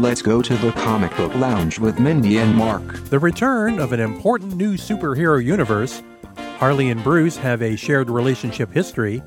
Let's go to the comic book lounge with Mindy and Mark. The return of an important new superhero universe. Harley and Bruce have a shared relationship history.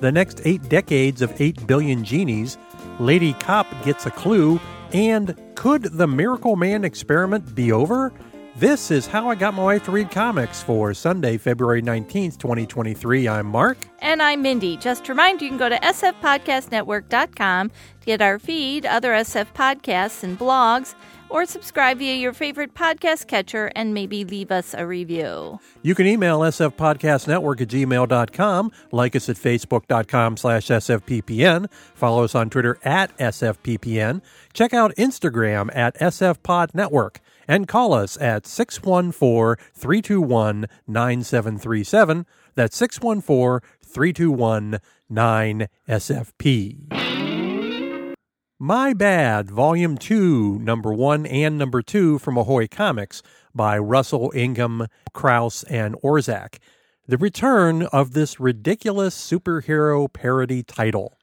The next eight decades of 8 billion genies. Lady Cop gets a clue. And could the Miracle Man experiment be over? This is How I Got My Wife to Read Comics for Sunday, February 19th, 2023. I'm Mark. And I'm Mindy. Just to remind you, you can go to sfpodcastnetwork.com to get our feed, other SF podcasts and blogs, or subscribe via your favorite podcast catcher and maybe leave us a review. You can email sfpodcastnetwork at gmail.com, like us at facebook.com slash sfppn, follow us on Twitter at sfppn, check out Instagram at sfpodnetwork, and call us at 614-321-9737. That's 614-321-9SFP. My Bad, Volume 2, Number 1 and Number 2 from Ahoy Comics by Russell Ingman, Krause, and Orzak. The return of this ridiculous superhero parody title.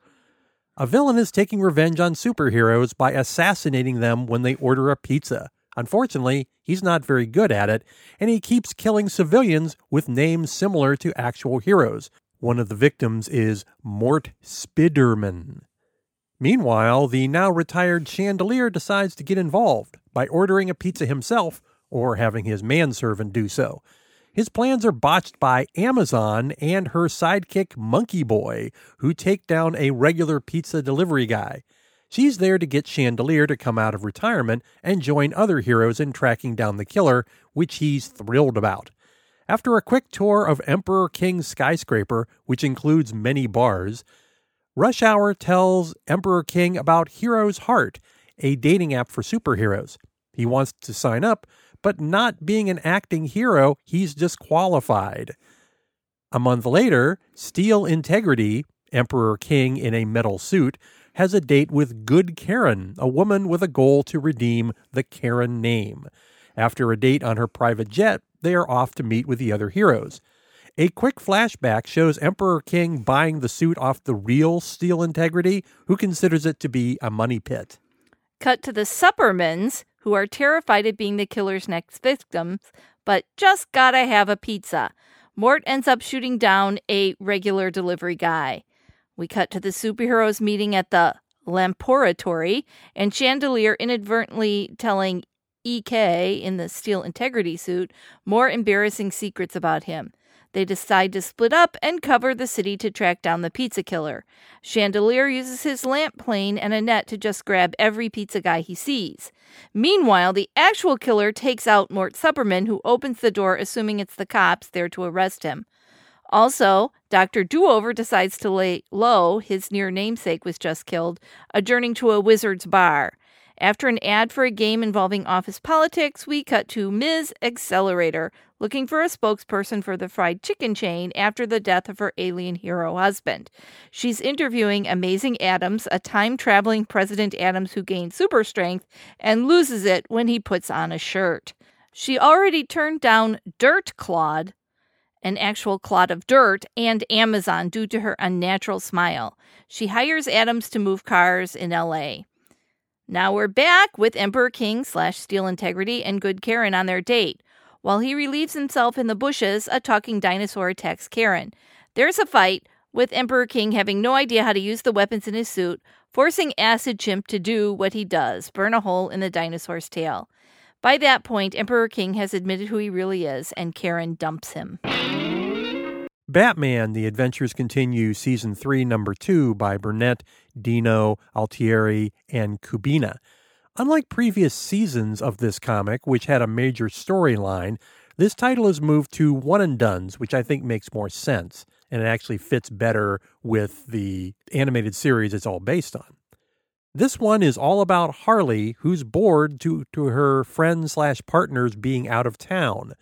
A villain is taking revenge on superheroes by assassinating them when they order a pizza. Unfortunately, he's not very good at it, and he keeps killing civilians with names similar to actual heroes. One of the victims is Mort Spiderman. Meanwhile, the now retired Chandelier decides to get involved by ordering a pizza himself or having his manservant do so. His plans are botched by Amazon and her sidekick Monkey Boy, who take down a regular pizza delivery guy. She's there to get Chandelier to come out of retirement and join other heroes in tracking down the killer, which he's thrilled about. After a quick tour of Emperor King's skyscraper, which includes many bars, Rush Hour tells Emperor King about Hero's Heart, a dating app for superheroes. He wants to sign up, but not being an acting hero, he's disqualified. A month later, Steel Integrity, Emperor King in a metal suit, has a date with Good Karen, a woman with a goal to redeem the Karen name. After a date on her private jet, they are off to meet with the other heroes. A quick flashback shows Emperor King buying the suit off the real Steel Integrity, who considers it to be a money pit. Cut to the Suppermans, who are terrified of being the killer's next victims, but just gotta have a pizza. Mort ends up shooting down a regular delivery guy. We cut to the superheroes meeting at the Lamporatory, and Chandelier inadvertently telling EK in the Steel Integrity suit more embarrassing secrets about him. They decide to split up and cover the city to track down the pizza killer. Chandelier uses his lamp plane and a net to just grab every pizza guy he sees. Meanwhile, the actual killer takes out Mort Supperman, who opens the door assuming it's the cops there to arrest him. Also, Dr. Doover decides to lay low, his near namesake was just killed, adjourning to a wizard's bar. After an ad for a game involving office politics, we cut to Ms. Accelerator looking for a spokesperson for the fried chicken chain after the death of her alien hero husband. She's interviewing Amazing Adams, a time traveling President Adams who gains super strength and loses it when he puts on a shirt. She already turned down Dirt Claude, an actual clod of dirt, and Amazon due to her unnatural smile. She hires Adams to move cars in LA. Now we're back with Emperor King slash Steel Integrity and Good Karen on their date. While he relieves himself in the bushes, a talking dinosaur attacks Karen. There's a fight, with Emperor King having no idea how to use the weapons in his suit, forcing Acid Chimp to do what he does burn a hole in the dinosaur's tail. By that point, Emperor King has admitted who he really is, and Karen dumps him. Batman The Adventures Continue, Season 3, Number 2 by Burnett, Dini, Altieri, and Kubina. Unlike previous seasons of this comic, which had a major storyline, this title is moved to one and dones, which I think makes more sense. and it actually fits better with the animated series it's all based on. This one is all about Harley, who's bored due to her friends slash partners being out of town.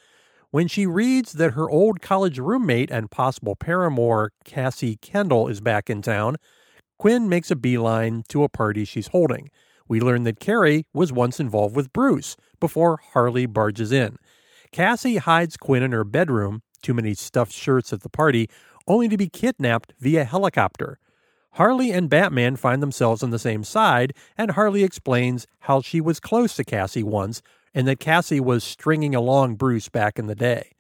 When she reads that her old college roommate and possible paramour, Cassie Kendall, is back in town, Quinn makes a beeline to a party she's holding. We learn that Carrie was once involved with Bruce before Harley barges in. Cassie hides Quinn in her bedroom, too many stuffed shirts at the party, only to be kidnapped via helicopter. Harley and Batman find themselves on the same side, and Harley explains how she was close to Cassie once and that Cassie was stringing along Bruce back in the day.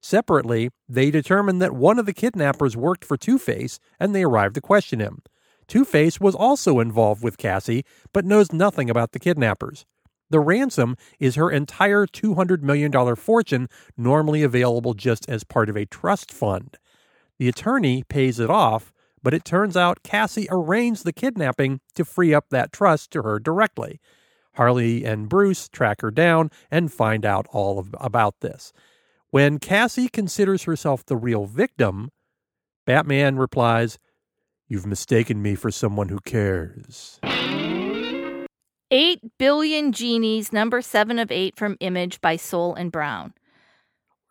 Separately, they determine that one of the kidnappers worked for Two Face and they arrive to question him. Two Face was also involved with Cassie, but knows nothing about the kidnappers. The ransom is her entire $200 million fortune, normally available just as part of a trust fund. The attorney pays it off, but it turns out Cassie arranged the kidnapping to free up that trust to her directly. Harley and Bruce track her down and find out all of, about this. When Cassie considers herself the real victim, Batman replies, You've mistaken me for someone who cares. 8 Billion Genies, number 7 of 8 from Image by Soule and Browne.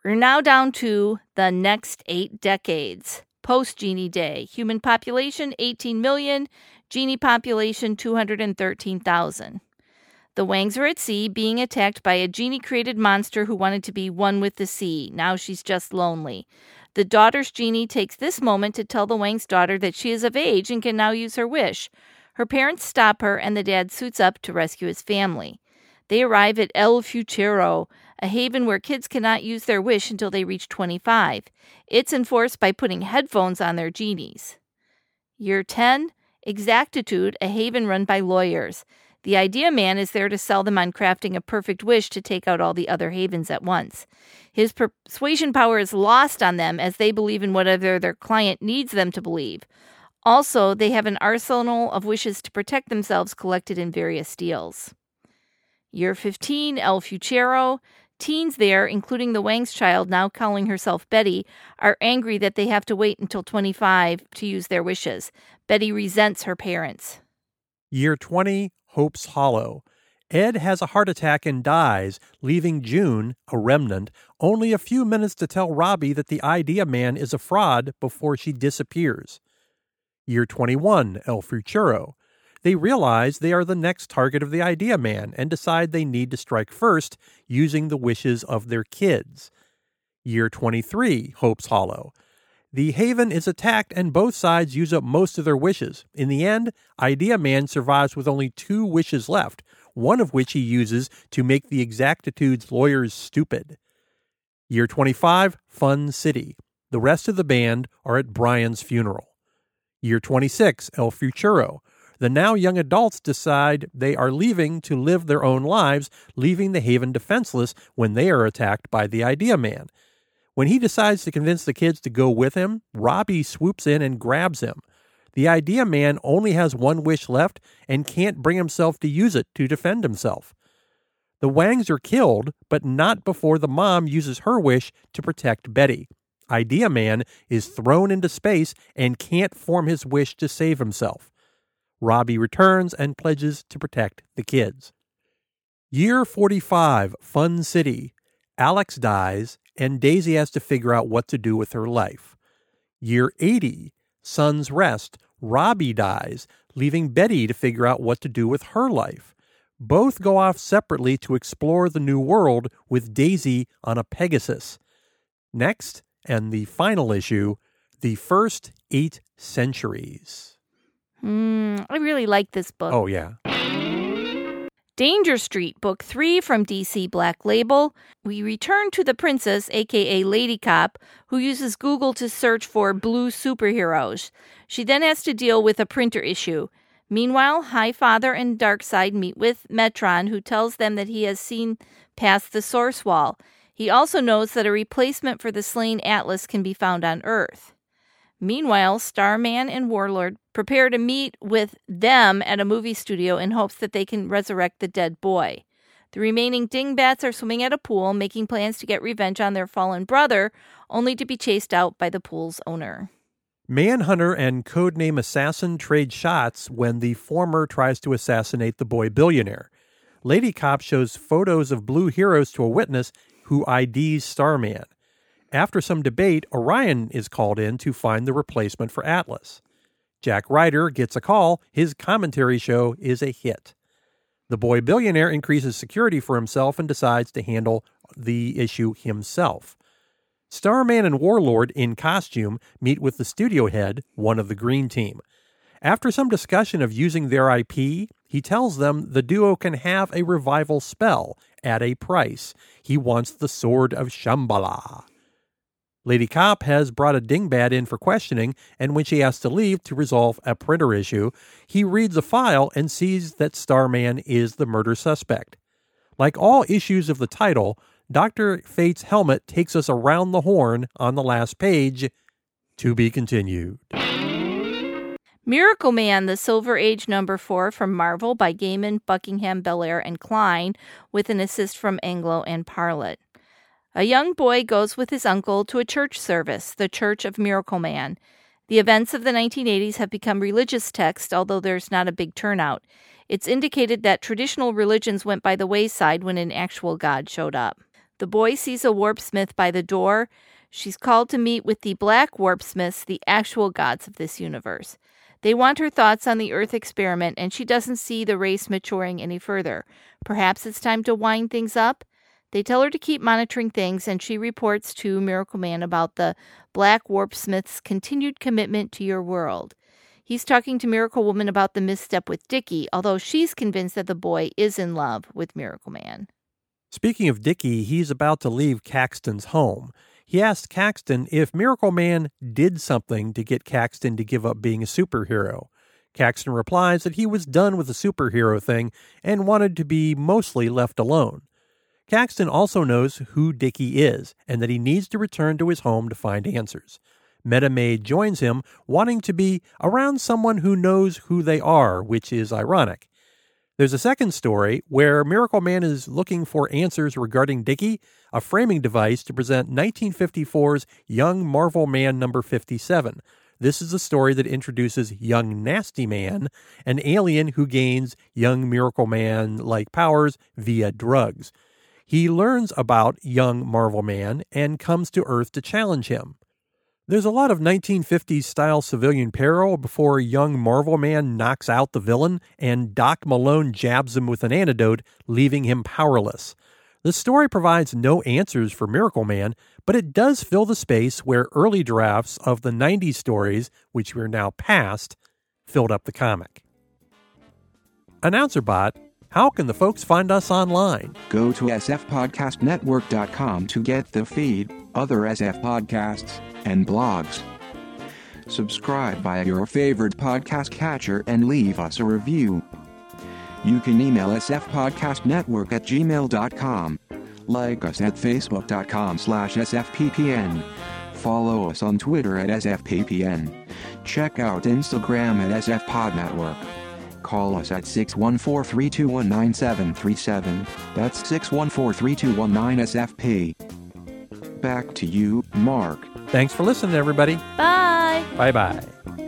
We're now down to the next eight decades post Genie Day. Human population 18 million, Genie population 213,000. The Wangs are at sea, being attacked by a genie created monster who wanted to be one with the sea. Now she's just lonely. The daughter's genie takes this moment to tell the Wang's daughter that she is of age and can now use her wish. Her parents stop her, and the dad suits up to rescue his family. They arrive at El Futuro, a haven where kids cannot use their wish until they reach 25. It's enforced by putting headphones on their genies. Year 10 Exactitude, a haven run by lawyers. The idea man is there to sell them on crafting a perfect wish to take out all the other havens at once. His persuasion power is lost on them as they believe in whatever their client needs them to believe. Also, they have an arsenal of wishes to protect themselves collected in various deals. Year 15, El Futuro. Teens there, including the Wang's child, now calling herself Betty, are angry that they have to wait until 25 to use their wishes. Betty resents her parents. Year 20, Hope's Hollow. Ed has a heart attack and dies, leaving June, a remnant, only a few minutes to tell Robbie that the idea man is a fraud before she disappears. Year 21, El Futuro. They realize they are the next target of the idea man and decide they need to strike first using the wishes of their kids. Year 23, Hope's Hollow. The Haven is attacked and both sides use up most of their wishes. In the end, Idea Man survives with only two wishes left, one of which he uses to make the Exactitude's lawyers stupid. Year 25, Fun City. The rest of the band are at Brian's funeral. Year 26, El Futuro. The now young adults decide they are leaving to live their own lives, leaving the haven defenseless when they are attacked by the idea man. When he decides to convince the kids to go with him, Robbie swoops in and grabs him. The idea man only has one wish left and can't bring himself to use it to defend himself. The Wangs are killed, but not before the mom uses her wish to protect Betty. Idea Man is thrown into space and can't form his wish to save himself. Robbie returns and pledges to protect the kids. Year 45, Fun City. Alex dies, and Daisy has to figure out what to do with her life. Year 80, Sun's Rest. Robbie dies, leaving Betty to figure out what to do with her life. Both go off separately to explore the new world with Daisy on a Pegasus. Next, and the final issue, The First Eight Centuries. Mm, I really like this book. Oh, yeah. Danger Street, Book 3 from DC Black Label. We return to the princess, aka Lady Cop, who uses Google to search for blue superheroes. She then has to deal with a printer issue. Meanwhile, Highfather and Darkseid meet with Metron, who tells them that he has seen past the source wall. He also knows that a replacement for the slain Atlas can be found on Earth. Meanwhile, Starman and Warlord prepare to meet with them at a movie studio in hopes that they can resurrect the dead boy. The remaining dingbats are swimming at a pool, making plans to get revenge on their fallen brother, only to be chased out by the pool's owner. Manhunter and codename Assassin trade shots when the former tries to assassinate the boy billionaire. Lady Cop shows photos of blue heroes to a witness who IDs Starman. After some debate, Orion is called in to find the replacement for Atlas. Jack Ryder gets a call. His commentary show is a hit. The boy billionaire increases security for himself and decides to handle the issue himself. Starman and Warlord in costume meet with the studio head, one of the Green Team. After some discussion of using their IP, he tells them the duo can have a revival spell at a price. He wants the Sword of Shambhala. Lady Cop has brought a dingbat in for questioning, and when she has to leave to resolve a printer issue, he reads a file and sees that Starman is the murder suspect. Like all issues of the title, Dr. Fate's helmet takes us around the horn on the last page. To be continued. Miracle Man, the Silver Age number four from Marvel by Gaiman, Buckingham, Bellaire, and Klein, with an assist from Anglo and Parlett. A young boy goes with his uncle to a church service, the Church of Miracle Man. The events of the 1980s have become religious text, although there's not a big turnout. It's indicated that traditional religions went by the wayside when an actual God showed up. The boy sees a warpsmith by the door. She's called to meet with the black warpsmiths, the actual gods of this universe. They want her thoughts on the Earth experiment, and she doesn't see the race maturing any further. Perhaps it's time to wind things up? They tell her to keep monitoring things, and she reports to Miracle Man about the Black Warp Smith's continued commitment to your world. He's talking to Miracle Woman about the misstep with Dickie, although she's convinced that the boy is in love with Miracle Man. Speaking of Dickie, he's about to leave Caxton's home. He asks Caxton if Miracle Man did something to get Caxton to give up being a superhero. Caxton replies that he was done with the superhero thing and wanted to be mostly left alone. Caxton also knows who Dickie is and that he needs to return to his home to find answers. Meta Maid joins him, wanting to be around someone who knows who they are, which is ironic. There's a second story where Miracle Man is looking for answers regarding Dickie, a framing device to present 1954's Young Marvel Man number 57. This is a story that introduces Young Nasty Man, an alien who gains Young Miracle Man like powers via drugs. He learns about young Marvel Man and comes to Earth to challenge him. There's a lot of 1950s style civilian peril before young Marvel Man knocks out the villain and Doc Malone jabs him with an antidote, leaving him powerless. The story provides no answers for Miracle Man, but it does fill the space where early drafts of the 90s stories, which we're now past, filled up the comic. Announcer Bot how can the folks find us online? Go to sfpodcastnetwork.com to get the feed, other SF podcasts, and blogs. Subscribe via your favorite podcast catcher and leave us a review. You can email sfpodcastnetwork at gmail.com. Like us at facebook.com slash sfppn. Follow us on Twitter at sfppn. Check out Instagram at sfpodnetwork. Call us at 614 321 9737. That's 614 321 9SFP. Back to you, Mark. Thanks for listening, everybody. Bye. Bye bye.